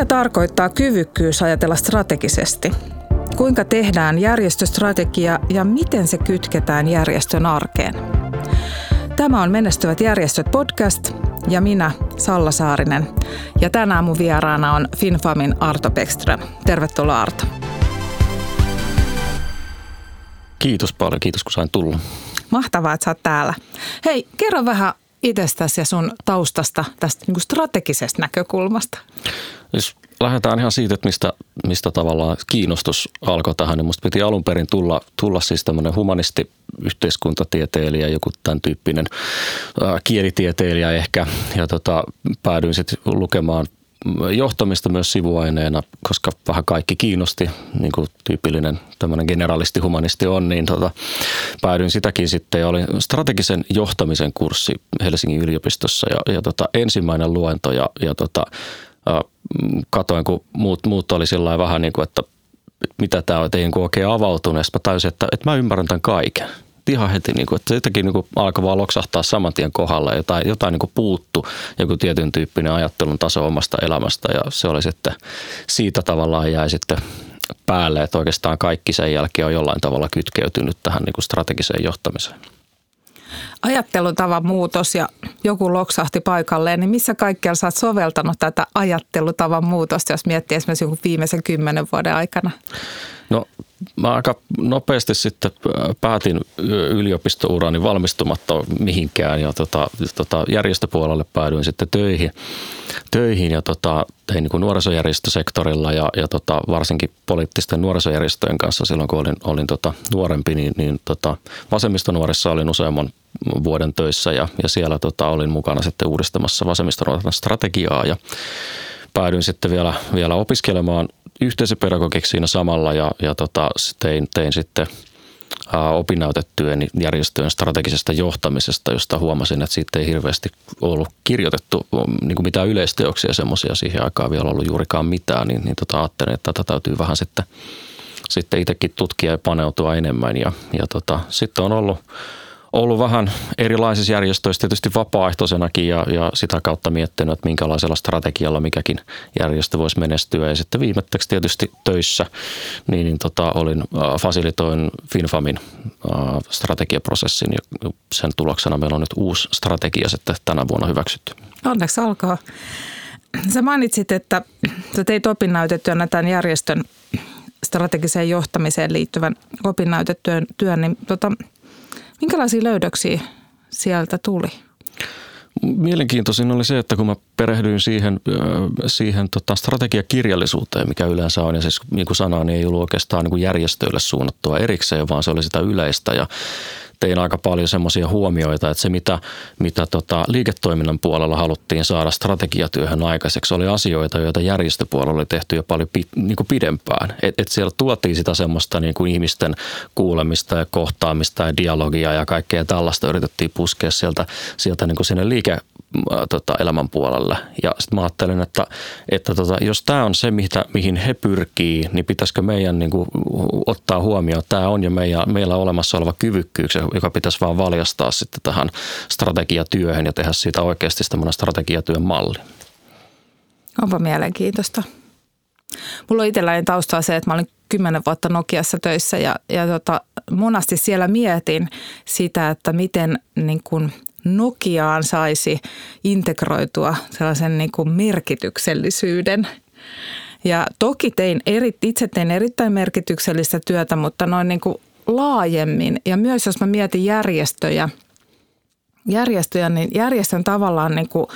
Mitä tarkoittaa kyvykkyys ajatella strategisesti? Kuinka tehdään järjestöstrategia ja miten se kytketään järjestön arkeen? Tämä on Menestyvät järjestöt podcast ja minä Salla Saarinen. Ja tänään mun vieraana on FinFamin Arto Beckström. Tervetuloa Arto. Kiitos paljon, kiitos kun sain tulla. Mahtavaa, että sä oot täällä. Hei, kerro vähän itsestäsi ja sun taustasta tästä niin strategisesta näkökulmasta. Jos lähdetään ihan siitä, että mistä, mistä tavallaan kiinnostus alkoi tähän, niin musta piti alun perin tulla, tulla siis tämmöinen humanisti, yhteiskuntatieteilijä, joku tämän tyyppinen ää, kielitieteilijä ehkä. Ja tota, päädyin sitten lukemaan johtamista myös sivuaineena, koska vähän kaikki kiinnosti, niin kuin tyypillinen tämmöinen generalisti humanisti on, niin tota, päädyin sitäkin sitten ja olin strategisen johtamisen kurssi Helsingin yliopistossa ja, ja tota, ensimmäinen luento ja, ja tota, katoin, kun muut, muut oli sillä vähän niin kuin, että mitä tämä on, että ei niin oikein avautunut. Mä tajusin, että, että mä ymmärrän tämän kaiken. Ihan heti, niin kuin, että jotenkin niin kuin alkoi vaan loksahtaa saman tien kohdalla. Jotain, jotain niin kuin puuttu, joku tietyn tyyppinen ajattelun taso omasta elämästä. Ja se oli sitten, siitä tavallaan jäi sitten päälle, että oikeastaan kaikki sen jälkeen on jollain tavalla kytkeytynyt tähän niin kuin strategiseen johtamiseen ajattelutavan muutos ja joku loksahti paikalleen, niin missä kaikkialla sä oot soveltanut tätä ajattelutavan muutosta, jos miettii esimerkiksi joku viimeisen kymmenen vuoden aikana? No mä aika nopeasti sitten päätin yliopistourani valmistumatta mihinkään ja tota, tota, järjestöpuolelle päädyin sitten töihin, töihin ja tota, tein niin kuin nuorisojärjestösektorilla ja, ja tota, varsinkin poliittisten nuorisojärjestöjen kanssa silloin kun olin, olin tota, nuorempi, niin, niin tota, vasemmistonuorissa olin useamman vuoden töissä ja, ja siellä tota, olin mukana sitten uudistamassa vasemmistonuorten strategiaa ja päädyin sitten vielä, vielä opiskelemaan yhteisöpedagogiksi siinä samalla ja, ja tota, tein, tein sitten opinnäytetyön järjestöjen strategisesta johtamisesta, josta huomasin, että siitä ei hirveästi ollut kirjoitettu niin kuin mitään yleisteoksia semmoisia siihen aikaan vielä ollut juurikaan mitään, niin, niin tota, ajattelin, että tätä täytyy vähän sitten, sitten itsekin tutkia ja paneutua enemmän ja, ja tota, sitten on ollut ollut vähän erilaisissa järjestöissä, tietysti vapaaehtoisenakin ja, ja sitä kautta miettinyt, että minkälaisella strategialla mikäkin järjestö voisi menestyä. Ja sitten viimetteeksi tietysti töissä, niin, niin tota, olin, äh, fasilitoin FinFamin äh, strategiaprosessin ja sen tuloksena meillä on nyt uusi strategia sitten tänä vuonna hyväksytty. Onneksi alkaa. Sä mainitsit, että sä teit opinnäytetyönä tämän järjestön strategiseen johtamiseen liittyvän opinnäytetyön työn, niin tota, Minkälaisia löydöksiä sieltä tuli? Mielenkiintoisin oli se, että kun mä perehdyin siihen, siihen tota strategiakirjallisuuteen, mikä yleensä on, ja siis niin kuin sanoin, niin ei ollut oikeastaan niin kuin järjestöille suunnattua erikseen, vaan se oli sitä yleistä. Ja tein aika paljon semmoisia huomioita, että se mitä, mitä tota liiketoiminnan puolella haluttiin saada strategiatyöhön aikaiseksi, oli asioita, joita järjestöpuolella oli tehty jo paljon pi, niin kuin pidempään. Et, et siellä tuotiin sitä semmoista niin kuin ihmisten kuulemista ja kohtaamista ja dialogia ja kaikkea tällaista yritettiin puskea sieltä, sieltä niin kuin sinne liike, tota, elämän puolelle. Ja sitten mä ajattelin, että, että tota, jos tämä on se, mitä, mihin he pyrkii, niin pitäisikö meidän niin kuin, ottaa huomioon, tämä on jo meidän, meillä olemassa oleva kyvykkyys, joka pitäisi vaan valjastaa sitten tähän strategiatyöhön ja tehdä siitä oikeasti tämmöinen strategiatyön malli. Onpa mielenkiintoista. Mulla on itselläni taustaa se, että mä olin kymmenen vuotta Nokiassa töissä ja, ja tota, monasti siellä mietin sitä, että miten niin kun Nokiaan saisi integroitua sellaisen niin kuin merkityksellisyyden. Ja toki tein eri, itse tein erittäin merkityksellistä työtä, mutta noin niin kuin laajemmin. Ja myös jos mä mietin järjestöjä, järjestöjä niin järjestön tavallaan niin kuin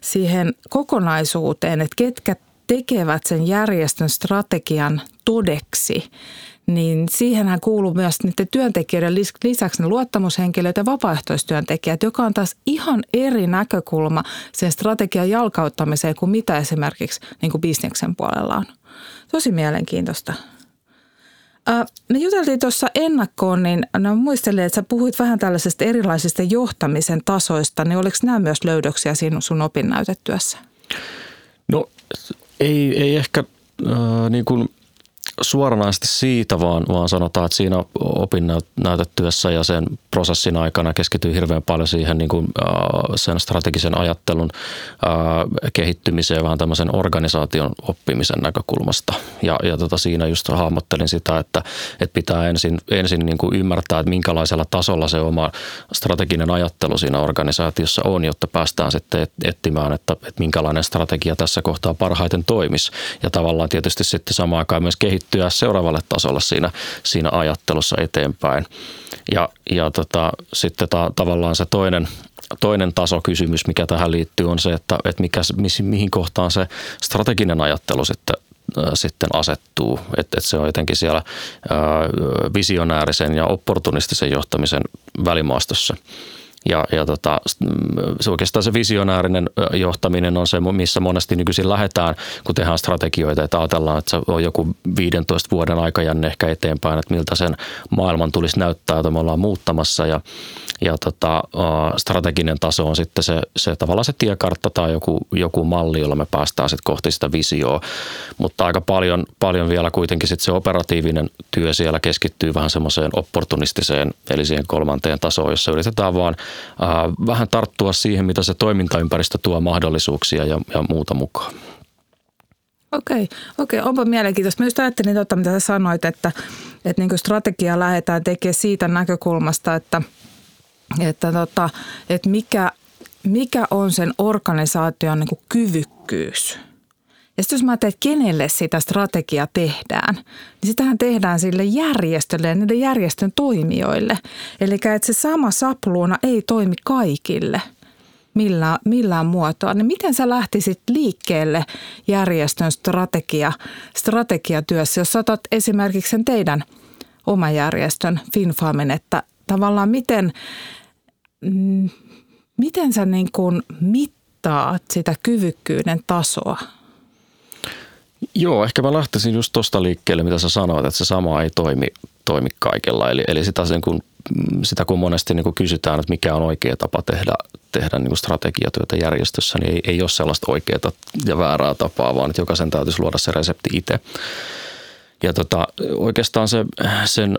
siihen kokonaisuuteen, että ketkä tekevät sen järjestön strategian todeksi, niin siihenhän kuuluu myös niiden työntekijöiden lisäksi ne luottamushenkilöt ja vapaaehtoistyöntekijät, joka on taas ihan eri näkökulma sen strategian jalkauttamiseen kuin mitä esimerkiksi niin kuin bisneksen puolella on. Tosi mielenkiintoista. Me juteltiin tuossa ennakkoon, niin no, muistelin, että sä puhuit vähän tällaisesta erilaisista johtamisen tasoista, niin oliko nämä myös löydöksiä sinun sun opinnäytetyössä? No ei, ei ehkä äh, niin kuin suoranaisesti siitä, vaan, vaan sanotaan, että siinä opinnäytetyössä ja sen prosessin aikana keskityin hirveän paljon siihen niin kuin, sen strategisen ajattelun kehittymiseen vähän tämmöisen organisaation oppimisen näkökulmasta. Ja, ja tota, siinä just hahmottelin sitä, että, että pitää ensin, ensin niin kuin ymmärtää, että minkälaisella tasolla se oma strateginen ajattelu siinä organisaatiossa on, jotta päästään sitten etsimään, että, että minkälainen strategia tässä kohtaa parhaiten toimisi. Ja tavallaan tietysti sitten samaan aikaan myös kehittyä seuraavalle tasolle siinä, siinä ajattelussa eteenpäin. Ja, ja tota, sitten ta, tavallaan se toinen, toinen tasokysymys, mikä tähän liittyy, on se, että, että mikä, mihin kohtaan se strateginen ajattelu sitten sitten asettuu. Että et se on jotenkin siellä visionäärisen ja opportunistisen johtamisen välimaastossa. Ja, ja tota, se oikeastaan se visionäärinen johtaminen on se, missä monesti nykyisin lähdetään, kun tehdään strategioita, että ajatellaan, että se on joku 15 vuoden aikajänne ehkä eteenpäin, että miltä sen maailman tulisi näyttää, jota me ollaan muuttamassa. Ja, ja tota, strateginen taso on sitten se, se tavallaan se tiekartta tai joku, joku malli, jolla me päästään sitten kohti sitä visioa. Mutta aika paljon, paljon vielä kuitenkin sitten se operatiivinen työ siellä keskittyy vähän semmoiseen opportunistiseen, eli siihen kolmanteen tasoon, jossa yritetään vaan vähän tarttua siihen, mitä se toimintaympäristö tuo mahdollisuuksia ja, ja muuta mukaan. Okei, okei, onpa mielenkiintoista. Mä just ajattelin tuota, mitä sä sanoit, että, että niin strategia lähdetään tekemään siitä näkökulmasta, että, että, tota, että mikä, mikä on sen organisaation niin kyvykkyys – ja sitten jos mä ajattelen, että kenelle sitä strategiaa tehdään, niin sitähän tehdään sille järjestölle ja niille järjestön toimijoille. Eli että se sama sapluuna ei toimi kaikille millään, millään muotoa. Niin miten sä lähtisit liikkeelle järjestön strategia, strategiatyössä, jos otat esimerkiksi sen teidän oman järjestön FinFamin, että tavallaan miten, mm, miten sä niin kuin mittaat sitä kyvykkyyden tasoa – Joo, ehkä mä lähtisin just tuosta liikkeelle, mitä sä sanoit, että se sama ei toimi, toimi kaikella. Eli, eli sitä, sen kun, sitä kun monesti niin kun kysytään, että mikä on oikea tapa tehdä, tehdä niin strategiatyötä järjestössä, niin ei, ei ole sellaista oikeaa ja väärää tapaa, vaan että jokaisen täytyisi luoda se resepti itse. Ja tota, oikeastaan se, sen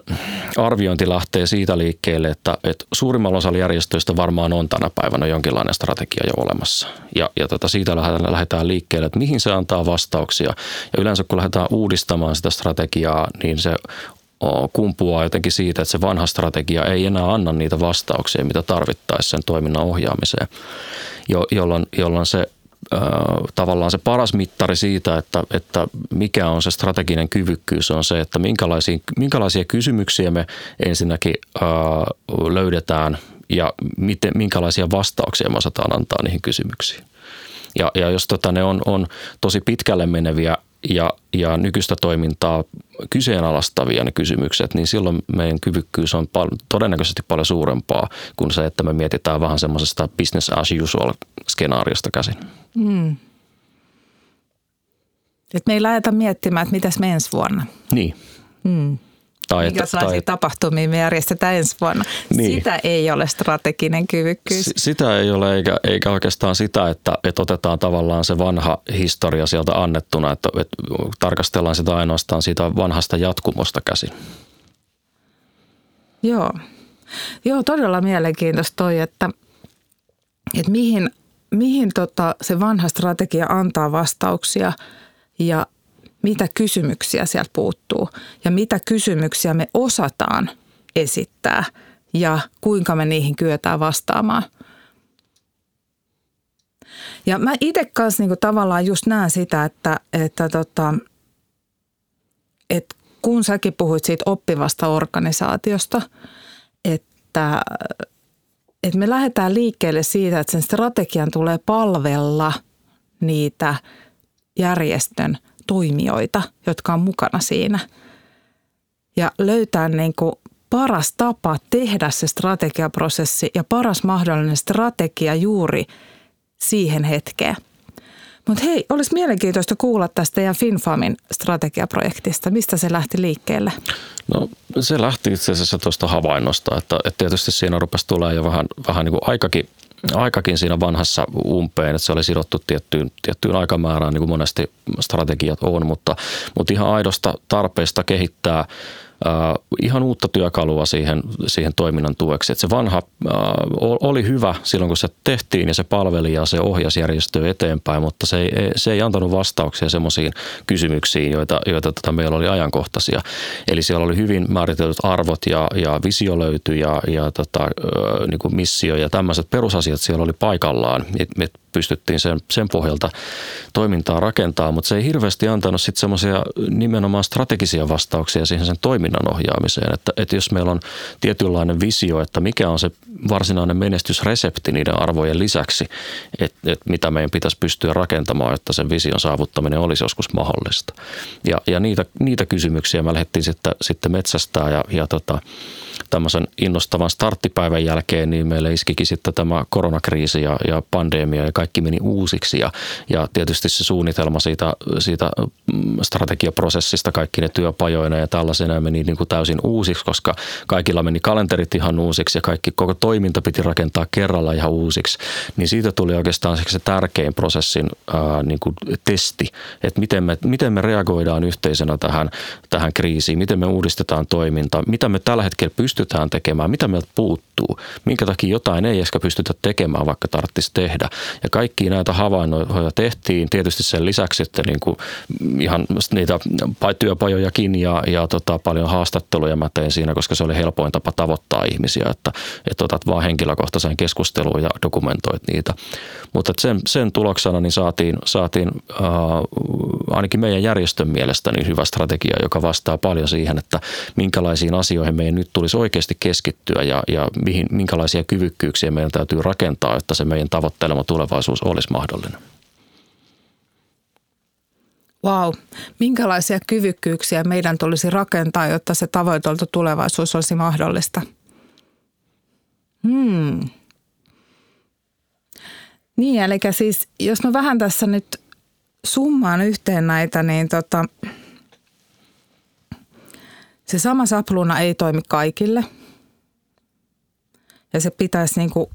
arviointi lähtee siitä liikkeelle, että, että suurimmalla osalla järjestöistä varmaan on tänä päivänä jonkinlainen strategia jo olemassa. Ja, ja tota, siitä lähdetään liikkeelle, että mihin se antaa vastauksia. Ja yleensä kun lähdetään uudistamaan sitä strategiaa, niin se kumpuaa jotenkin siitä, että se vanha strategia ei enää anna niitä vastauksia, mitä tarvittaisiin sen toiminnan ohjaamiseen, jo, jolloin, jolloin se tavallaan se paras mittari siitä, että, että mikä on se strateginen kyvykkyys, on se, että minkälaisia, minkälaisia kysymyksiä me ensinnäkin ää, löydetään ja miten, minkälaisia vastauksia me osataan antaa niihin kysymyksiin. Ja, ja jos tota, ne on, on tosi pitkälle meneviä ja, ja nykyistä toimintaa kyseenalaistavia ne kysymykset, niin silloin meidän kyvykkyys on pal- todennäköisesti paljon suurempaa kuin se, että me mietitään vähän semmoisesta business as usual skenaariosta käsin. Mm. Et me ei lähdetä miettimään, että mitäs me ensi vuonna. Niin. Mm. Tai Minkälaisia tai, tapahtumia me järjestetään ensi vuonna. Niin. Sitä ei ole strateginen kyvykkyys. S- sitä ei ole, eikä, eikä oikeastaan sitä, että, että otetaan tavallaan se vanha historia sieltä annettuna, että, että tarkastellaan sitä ainoastaan siitä vanhasta jatkumosta käsin. Joo. Joo, todella mielenkiintoista toi, että, että mihin, mihin tota se vanha strategia antaa vastauksia ja mitä kysymyksiä sieltä puuttuu ja mitä kysymyksiä me osataan esittää ja kuinka me niihin kyetään vastaamaan. Ja mä itse kanssa niinku tavallaan just näen sitä, että, että, tota, että kun säkin puhuit siitä oppivasta organisaatiosta, että, että me lähdetään liikkeelle siitä, että sen strategian tulee palvella niitä järjestön toimijoita, jotka on mukana siinä. Ja löytää niin kuin paras tapa tehdä se strategiaprosessi ja paras mahdollinen strategia juuri siihen hetkeen. Mutta hei, olisi mielenkiintoista kuulla tästä ja FinFamin strategiaprojektista. Mistä se lähti liikkeelle? No se lähti itse asiassa tuosta havainnosta, että, että tietysti siinä rupesi tulee jo vähän, vähän niin kuin aikakin aikakin siinä vanhassa umpeen, että se oli sidottu tiettyyn, tiettyyn aikamäärään, niin kuin monesti strategiat on, mutta, mutta ihan aidosta tarpeesta kehittää ihan uutta työkalua siihen, siihen toiminnan tueksi. Että se vanha oli hyvä silloin, kun se tehtiin ja se palveli ja se ohjasi järjestöä eteenpäin, mutta se ei, se ei antanut vastauksia semmoisiin kysymyksiin, joita, joita tota meillä oli ajankohtaisia. Eli siellä oli hyvin määritellyt arvot ja, ja visio löytyi ja, ja tota, niin kuin missio ja tämmöiset perusasiat siellä oli paikallaan. Et, et pystyttiin sen, sen pohjalta toimintaa rakentaa, mutta se ei hirveästi antanut sitten semmoisia nimenomaan strategisia vastauksia siihen sen toiminnan ohjaamiseen. Että, että jos meillä on tietynlainen visio, että mikä on se varsinainen menestysresepti niiden arvojen lisäksi, että, että mitä meidän pitäisi pystyä rakentamaan, että sen vision saavuttaminen olisi joskus mahdollista. Ja, ja niitä, niitä kysymyksiä me lähdettiin sitten, sitten metsästää ja, ja tota, tämmöisen innostavan starttipäivän jälkeen, niin meille iskikin sitten tämä koronakriisi ja, ja pandemia ja kaikki meni uusiksi. Ja, ja tietysti se suunnitelma siitä, siitä mm, strategiaprosessista, kaikki ne työpajoina ja tällaisena meni niin kuin täysin uusiksi, koska kaikilla meni kalenterit ihan uusiksi ja kaikki koko toiminta piti rakentaa kerralla ihan uusiksi. Niin siitä tuli oikeastaan se tärkein prosessin ää, niin kuin testi, että miten me, miten me reagoidaan yhteisönä tähän, tähän kriisiin, miten me uudistetaan toiminta, mitä me tällä hetkellä pystytään tekemään, mitä meiltä puuttuu, minkä takia jotain ei ehkä pystytä tekemään, vaikka tarvitsisi tehdä. Ja kaikki näitä havainnoja tehtiin tietysti sen lisäksi, että niin kuin ihan niitä työpajojakin ja, ja tota, paljon haastatteluja mä tein siinä, koska se oli helpoin tapa tavoittaa ihmisiä, että, että otat vaan henkilökohtaiseen keskusteluun ja dokumentoit niitä. Mutta sen, sen tuloksena niin saatiin, saatiin äh, ainakin meidän järjestön mielestä niin hyvä strategia, joka vastaa paljon siihen, että minkälaisiin asioihin meidän nyt tulisi oikeasti keskittyä ja, ja mihin, minkälaisia kyvykkyyksiä meidän täytyy rakentaa, että se meidän tavoittelema tulevaisuus olisi mahdollinen. Wow. Minkälaisia kyvykkyyksiä meidän tulisi rakentaa, jotta se tavoiteltu tulevaisuus olisi mahdollista? Hmm. Niin, eli siis jos mä vähän tässä nyt summaan yhteen näitä, niin tota, se sama sapluna ei toimi kaikille. Ja se pitäisi, niin kuin,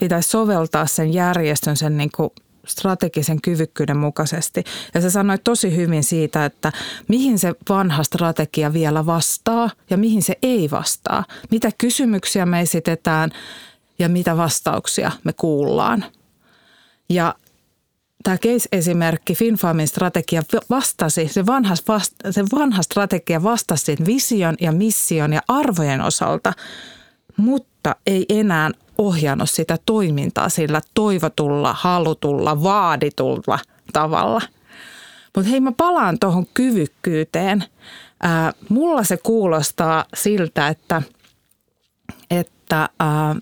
pitäisi soveltaa sen järjestön sen niin kuin strategisen kyvykkyyden mukaisesti. Ja se sanoi tosi hyvin siitä, että mihin se vanha strategia vielä vastaa ja mihin se ei vastaa. Mitä kysymyksiä me esitetään ja mitä vastauksia me kuullaan. Ja tämä case-esimerkki, FinFamin strategia vastasi, se vanha, vasta, se vanha strategia vastasi vision ja mission ja arvojen osalta, mutta ei enää ohjannut sitä toimintaa sillä toivotulla, halutulla, vaaditulla tavalla. Mutta hei, mä palaan tuohon kyvykkyyteen. Ää, mulla se kuulostaa siltä, että, että ää,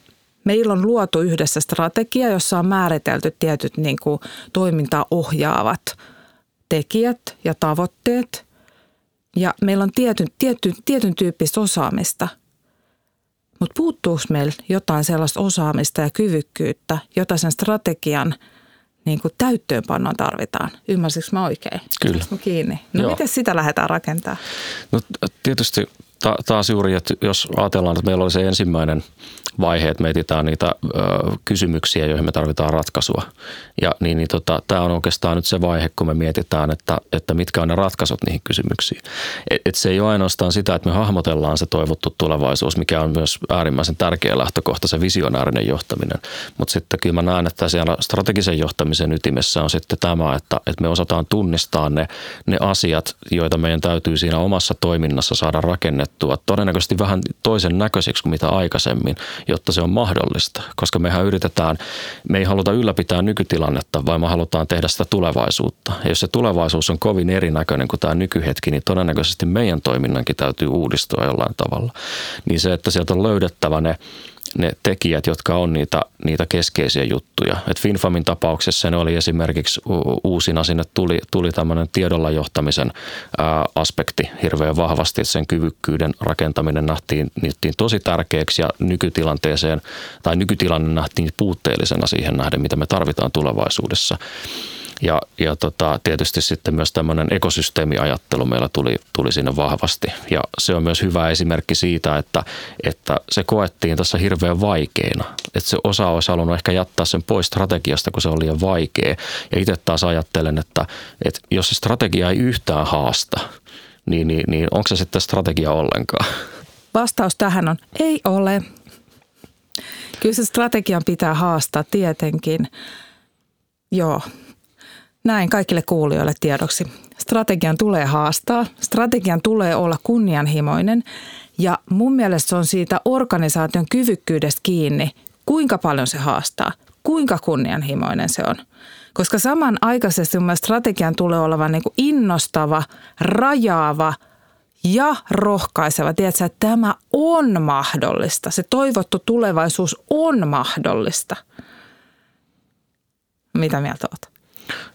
Meillä on luotu yhdessä strategia, jossa on määritelty tietyt niin kuin, toimintaa ohjaavat tekijät ja tavoitteet. Ja meillä on tietyn, tietyn, tietyn tyyppistä osaamista. Mutta puuttuuko meillä jotain sellaista osaamista ja kyvykkyyttä, jota sen strategian niin kuin täyttöönpannoon tarvitaan. Ymmärsikö mä oikein? Kyllä. Mä kiinni? No miten sitä lähdetään rakentamaan? No tietysti taas juuri, että jos ajatellaan, että meillä oli se ensimmäinen vaiheet, me etsitään niitä ö, kysymyksiä, joihin me tarvitaan ratkaisua. Ja niin, niin tota, tämä on oikeastaan nyt se vaihe, kun me mietitään, että, että mitkä on ne ratkaisut niihin kysymyksiin. Et, et se ei ole ainoastaan sitä, että me hahmotellaan se toivottu tulevaisuus, mikä on myös äärimmäisen tärkeä lähtökohta, se visionäärinen johtaminen. Mutta sitten kyllä mä näen, että siellä strategisen johtamisen ytimessä on sitten tämä, että, että me osataan tunnistaa ne, ne asiat, joita meidän täytyy siinä omassa toiminnassa saada rakennettua. Todennäköisesti vähän toisen näköisiksi kuin mitä aikaisemmin jotta se on mahdollista. Koska mehän yritetään, me ei haluta ylläpitää nykytilannetta, vaan me halutaan tehdä sitä tulevaisuutta. Ja jos se tulevaisuus on kovin erinäköinen kuin tämä nykyhetki, niin todennäköisesti meidän toiminnankin täytyy uudistua jollain tavalla. Niin se, että sieltä on löydettävä ne ne tekijät, jotka on niitä, niitä keskeisiä juttuja. Et Finfamin tapauksessa ne oli esimerkiksi uusina sinne tuli, tuli tämmöinen tiedolla johtamisen ää, aspekti hirveän vahvasti, sen kyvykkyyden rakentaminen nähtiin, nähtiin tosi tärkeäksi ja nykytilanteeseen tai nykytilanne nähtiin puutteellisena siihen nähden, mitä me tarvitaan tulevaisuudessa. Ja, ja tota, tietysti sitten myös tämmöinen ekosysteemiajattelu meillä tuli, tuli sinne vahvasti. Ja se on myös hyvä esimerkki siitä, että, että se koettiin tässä hirveän vaikeana. Että se osa olisi halunnut ehkä jättää sen pois strategiasta, kun se oli liian vaikea. Ja itse taas ajattelen, että, että jos se strategia ei yhtään haasta – niin, niin, niin onko se sitten strategia ollenkaan? Vastaus tähän on ei ole. Kyllä se strategian pitää haastaa tietenkin. Joo, näin kaikille kuulijoille tiedoksi. Strategian tulee haastaa, strategian tulee olla kunnianhimoinen ja mun mielestä se on siitä organisaation kyvykkyydestä kiinni, kuinka paljon se haastaa, kuinka kunnianhimoinen se on. Koska samanaikaisesti mun strategian tulee olla niin kuin innostava, rajaava ja rohkaiseva. Tiedätkö, että tämä on mahdollista. Se toivottu tulevaisuus on mahdollista. Mitä mieltä olet?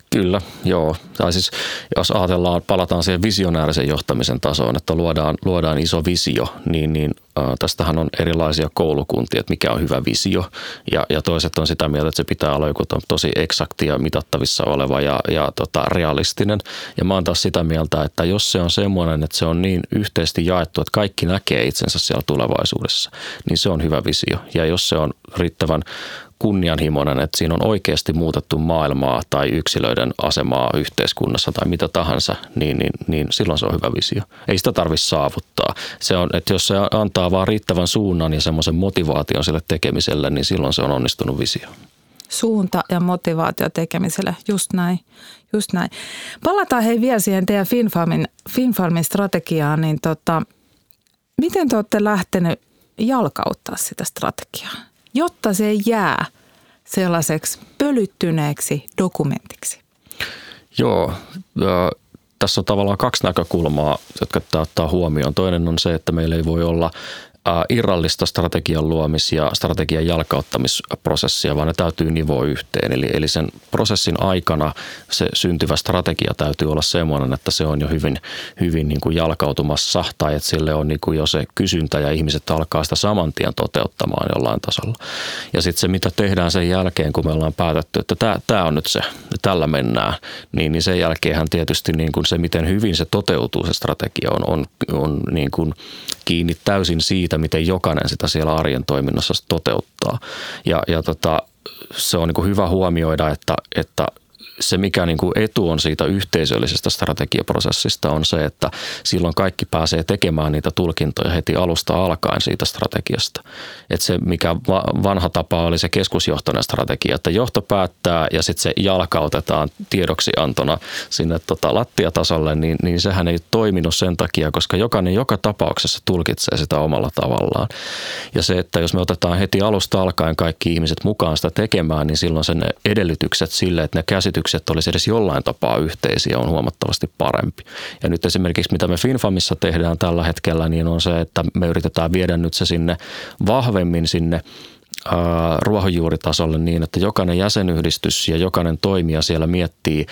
Kyllä, joo. Tai siis jos ajatellaan, palataan siihen visionäärisen johtamisen tasoon, että luodaan, luodaan iso visio, niin, niin äh, tästähän on erilaisia koulukuntia, että mikä on hyvä visio. Ja, ja toiset on sitä mieltä, että se pitää olla joku tosi eksaktia, mitattavissa oleva ja, ja tota, realistinen. Ja mä oon taas sitä mieltä, että jos se on semmoinen, että se on niin yhteisesti jaettu, että kaikki näkee itsensä siellä tulevaisuudessa, niin se on hyvä visio. Ja jos se on riittävän kunnianhimoinen, että siinä on oikeasti muutettu maailmaa tai yksilöiden asemaa yhteiskunnassa tai mitä tahansa, niin, niin, niin silloin se on hyvä visio. Ei sitä tarvitse saavuttaa. Se on, että jos se antaa vaan riittävän suunnan ja semmoisen motivaation sille tekemiselle, niin silloin se on onnistunut visio. Suunta ja motivaatio tekemiselle, just näin. Just näin. Palataan hei vielä siihen teidän FinFarmin, FinFarmin strategiaan, niin tota, miten te olette lähtenyt jalkauttaa sitä strategiaa? Jotta se ei jää sellaiseksi pölyttyneeksi dokumentiksi? Joo, tässä on tavallaan kaksi näkökulmaa, jotka tämä ottaa huomioon. Toinen on se, että meillä ei voi olla irrallista strategian luomis- ja strategian jalkauttamisprosessia, vaan ne täytyy nivoa yhteen. Eli, eli sen prosessin aikana se syntyvä strategia täytyy olla sellainen, että se on jo hyvin, hyvin niin kuin jalkautumassa tai että sille on niin kuin jo se kysyntä ja ihmiset alkaa sitä saman tien toteuttamaan jollain tasolla. Ja sitten se, mitä tehdään sen jälkeen, kun me ollaan päätetty, että tämä, on nyt se, tällä mennään, niin, niin sen jälkeenhän tietysti niin kuin se, miten hyvin se toteutuu se strategia on, on, on niin kuin kiinni täysin siitä, miten jokainen sitä siellä arjen toiminnassa toteuttaa. Ja, ja tota, se on niin hyvä huomioida, että, että se, mikä niin kuin etu on siitä yhteisöllisestä strategiaprosessista, on se, että silloin kaikki pääsee tekemään niitä tulkintoja heti alusta alkaen siitä strategiasta. Että se, mikä vanha tapa oli se keskusjohtoinen strategia, että johto päättää ja sitten se jalkautetaan tiedoksiantona sinne tota lattiatasolle, niin, niin sehän ei toiminut sen takia, koska jokainen joka tapauksessa tulkitsee sitä omalla tavallaan. Ja se, että jos me otetaan heti alusta alkaen kaikki ihmiset mukaan sitä tekemään, niin silloin sen edellytykset sille, että ne käsitykset yritykset olisi edes jollain tapaa yhteisiä, on huomattavasti parempi. Ja nyt esimerkiksi mitä me FinFamissa tehdään tällä hetkellä, niin on se, että me yritetään viedä nyt se sinne vahvemmin sinne ruohonjuuritasolle niin, että jokainen jäsenyhdistys ja jokainen toimija siellä miettii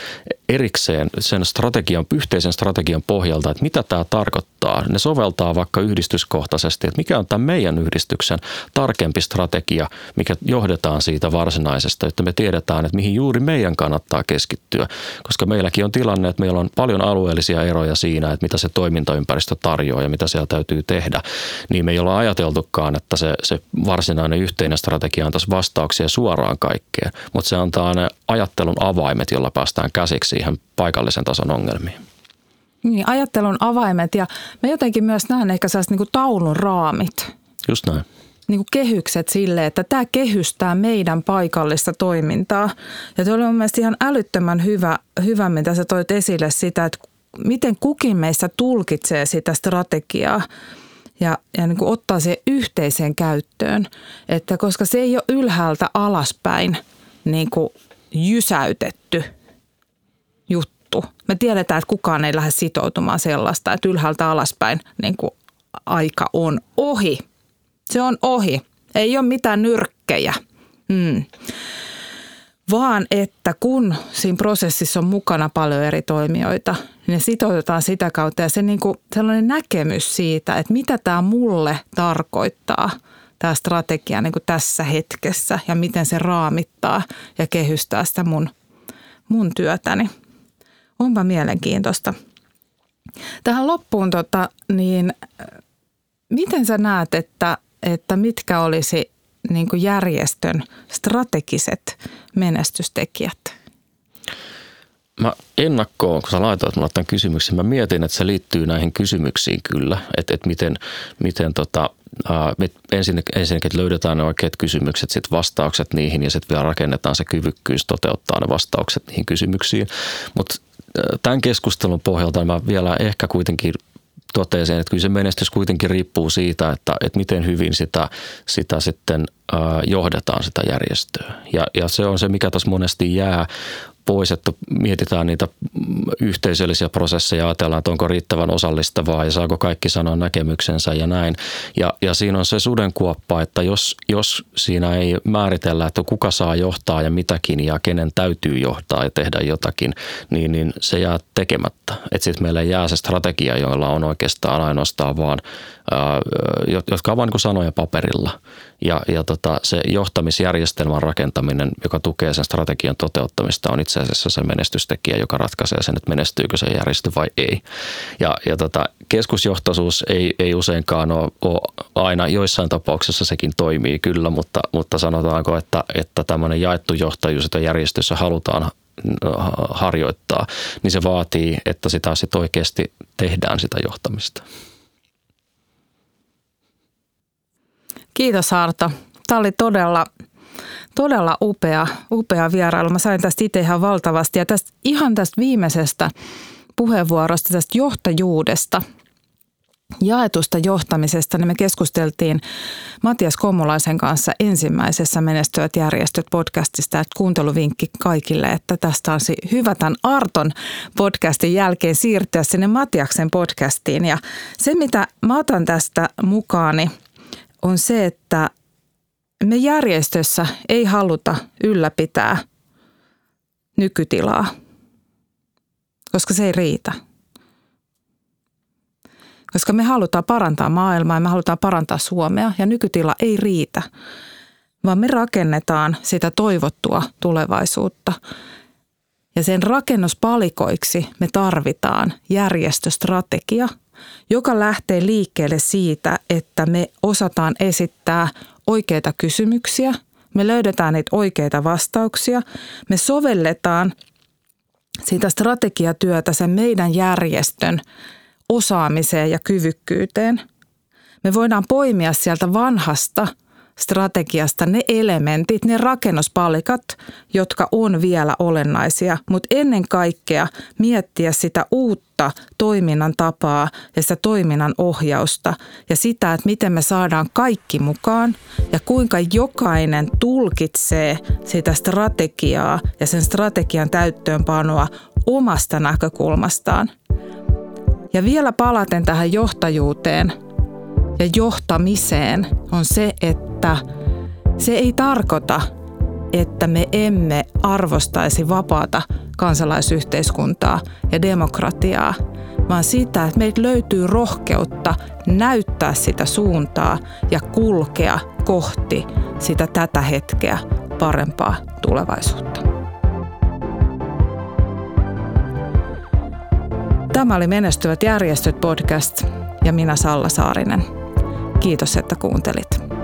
erikseen sen strategian, yhteisen strategian pohjalta, että mitä tämä tarkoittaa. Ne soveltaa vaikka yhdistyskohtaisesti, että mikä on tämä meidän yhdistyksen tarkempi strategia, mikä johdetaan siitä varsinaisesta, että me tiedetään, että mihin juuri meidän kannattaa keskittyä. Koska meilläkin on tilanne, että meillä on paljon alueellisia eroja siinä, että mitä se toimintaympäristö tarjoaa ja mitä siellä täytyy tehdä. Niin me ei olla ajateltukaan, että se, se varsinainen yhteinen strategia antaisi vastauksia suoraan kaikkeen, mutta se antaa ne ajattelun avaimet, jolla päästään käsiksi siihen paikallisen tason ongelmiin. Niin, ajattelun avaimet ja mä jotenkin myös näen ehkä sellaiset niin kuin taulun raamit. Just näin. Niin kuin kehykset sille, että tämä kehystää meidän paikallista toimintaa. Ja se oli mun mielestä ihan älyttömän hyvä, hyvä mitä sä toit esille sitä, että miten kukin meistä tulkitsee sitä strategiaa ja, ja niin kuin ottaa se yhteiseen käyttöön. Että koska se ei ole ylhäältä alaspäin niin kuin jysäytetty juttu. Me tiedetään, että kukaan ei lähde sitoutumaan sellaista, että ylhäältä alaspäin niin kuin aika on ohi. Se on ohi. Ei ole mitään nyrkkejä. Mm. Vaan että kun siinä prosessissa on mukana paljon eri toimijoita, niin ne sitoutetaan sitä kautta. Ja se niin kuin sellainen näkemys siitä, että mitä tämä mulle tarkoittaa, tämä strategia niin kuin tässä hetkessä ja miten se raamittaa ja kehystää sitä mun, mun työtäni – onpa mielenkiintoista. Tähän loppuun, tota, niin miten sä näet, että, että mitkä olisi niin kuin järjestön strategiset menestystekijät? mä ennakkoon, kun sä laitoit mulle tämän kysymyksen, mä mietin, että se liittyy näihin kysymyksiin kyllä, että, että miten, miten tota, ensin, ensinnäkin, että löydetään ne oikeat kysymykset, sitten vastaukset niihin ja sitten vielä rakennetaan se kyvykkyys toteuttaa ne vastaukset niihin kysymyksiin. Mutta tämän keskustelun pohjalta mä vielä ehkä kuitenkin totesin, että kyllä se menestys kuitenkin riippuu siitä, että, että miten hyvin sitä, sitä sitten johdetaan sitä järjestöä. Ja, ja se on se, mikä tässä monesti jää pois, että mietitään niitä yhteisöllisiä prosesseja, ajatellaan, että onko riittävän osallistavaa ja saako kaikki sanoa näkemyksensä ja näin. Ja, ja siinä on se sudenkuoppa, että jos, jos siinä ei määritellä, että kuka saa johtaa ja mitäkin ja kenen täytyy johtaa ja tehdä jotakin, niin, niin se jää tekemättä. Että sitten meillä jää se strategia, joilla on oikeastaan ainoastaan vaan – jotka ovat vain niin sanoja paperilla. Ja, ja tota, se johtamisjärjestelmän rakentaminen, joka tukee sen strategian toteuttamista, on itse asiassa se menestystekijä, joka ratkaisee sen, että menestyykö se järjestö vai ei. Ja, ja tota, keskusjohtoisuus ei, ei useinkaan ole, ole aina, joissain tapauksissa sekin toimii kyllä, mutta, mutta sanotaanko, että, että tämmöinen jaettu johtajuus, jota järjestössä halutaan harjoittaa, niin se vaatii, että sitä sitten oikeasti tehdään sitä johtamista. Kiitos Arto. Tämä oli todella, todella upea, upea vierailu. Mä sain tästä itse ihan valtavasti ja tästä, ihan tästä viimeisestä puheenvuorosta, tästä johtajuudesta, jaetusta johtamisesta, niin me keskusteltiin Matias Komulaisen kanssa ensimmäisessä Menestyöt järjestöt podcastista, että kuunteluvinkki kaikille, että tästä olisi hyvä tämän Arton podcastin jälkeen siirtyä sinne Matiaksen podcastiin. Ja se, mitä mä otan tästä mukaani – on se, että me järjestössä ei haluta ylläpitää nykytilaa, koska se ei riitä. Koska me halutaan parantaa maailmaa ja me halutaan parantaa Suomea ja nykytila ei riitä, vaan me rakennetaan sitä toivottua tulevaisuutta. Ja sen rakennuspalikoiksi me tarvitaan järjestöstrategia – joka lähtee liikkeelle siitä, että me osataan esittää oikeita kysymyksiä, me löydetään niitä oikeita vastauksia, me sovelletaan sitä strategiatyötä sen meidän järjestön osaamiseen ja kyvykkyyteen. Me voidaan poimia sieltä vanhasta – strategiasta ne elementit, ne rakennuspalikat, jotka on vielä olennaisia, mutta ennen kaikkea miettiä sitä uutta toiminnan tapaa ja sitä toiminnan ohjausta ja sitä, että miten me saadaan kaikki mukaan ja kuinka jokainen tulkitsee sitä strategiaa ja sen strategian täyttöönpanoa omasta näkökulmastaan. Ja vielä palaten tähän johtajuuteen – ja johtamiseen on se, että se ei tarkoita, että me emme arvostaisi vapaata kansalaisyhteiskuntaa ja demokratiaa, vaan sitä, että meiltä löytyy rohkeutta näyttää sitä suuntaa ja kulkea kohti sitä tätä hetkeä parempaa tulevaisuutta. Tämä oli Menestyvät järjestöt podcast ja minä Salla Saarinen. Kiitos, että kuuntelit.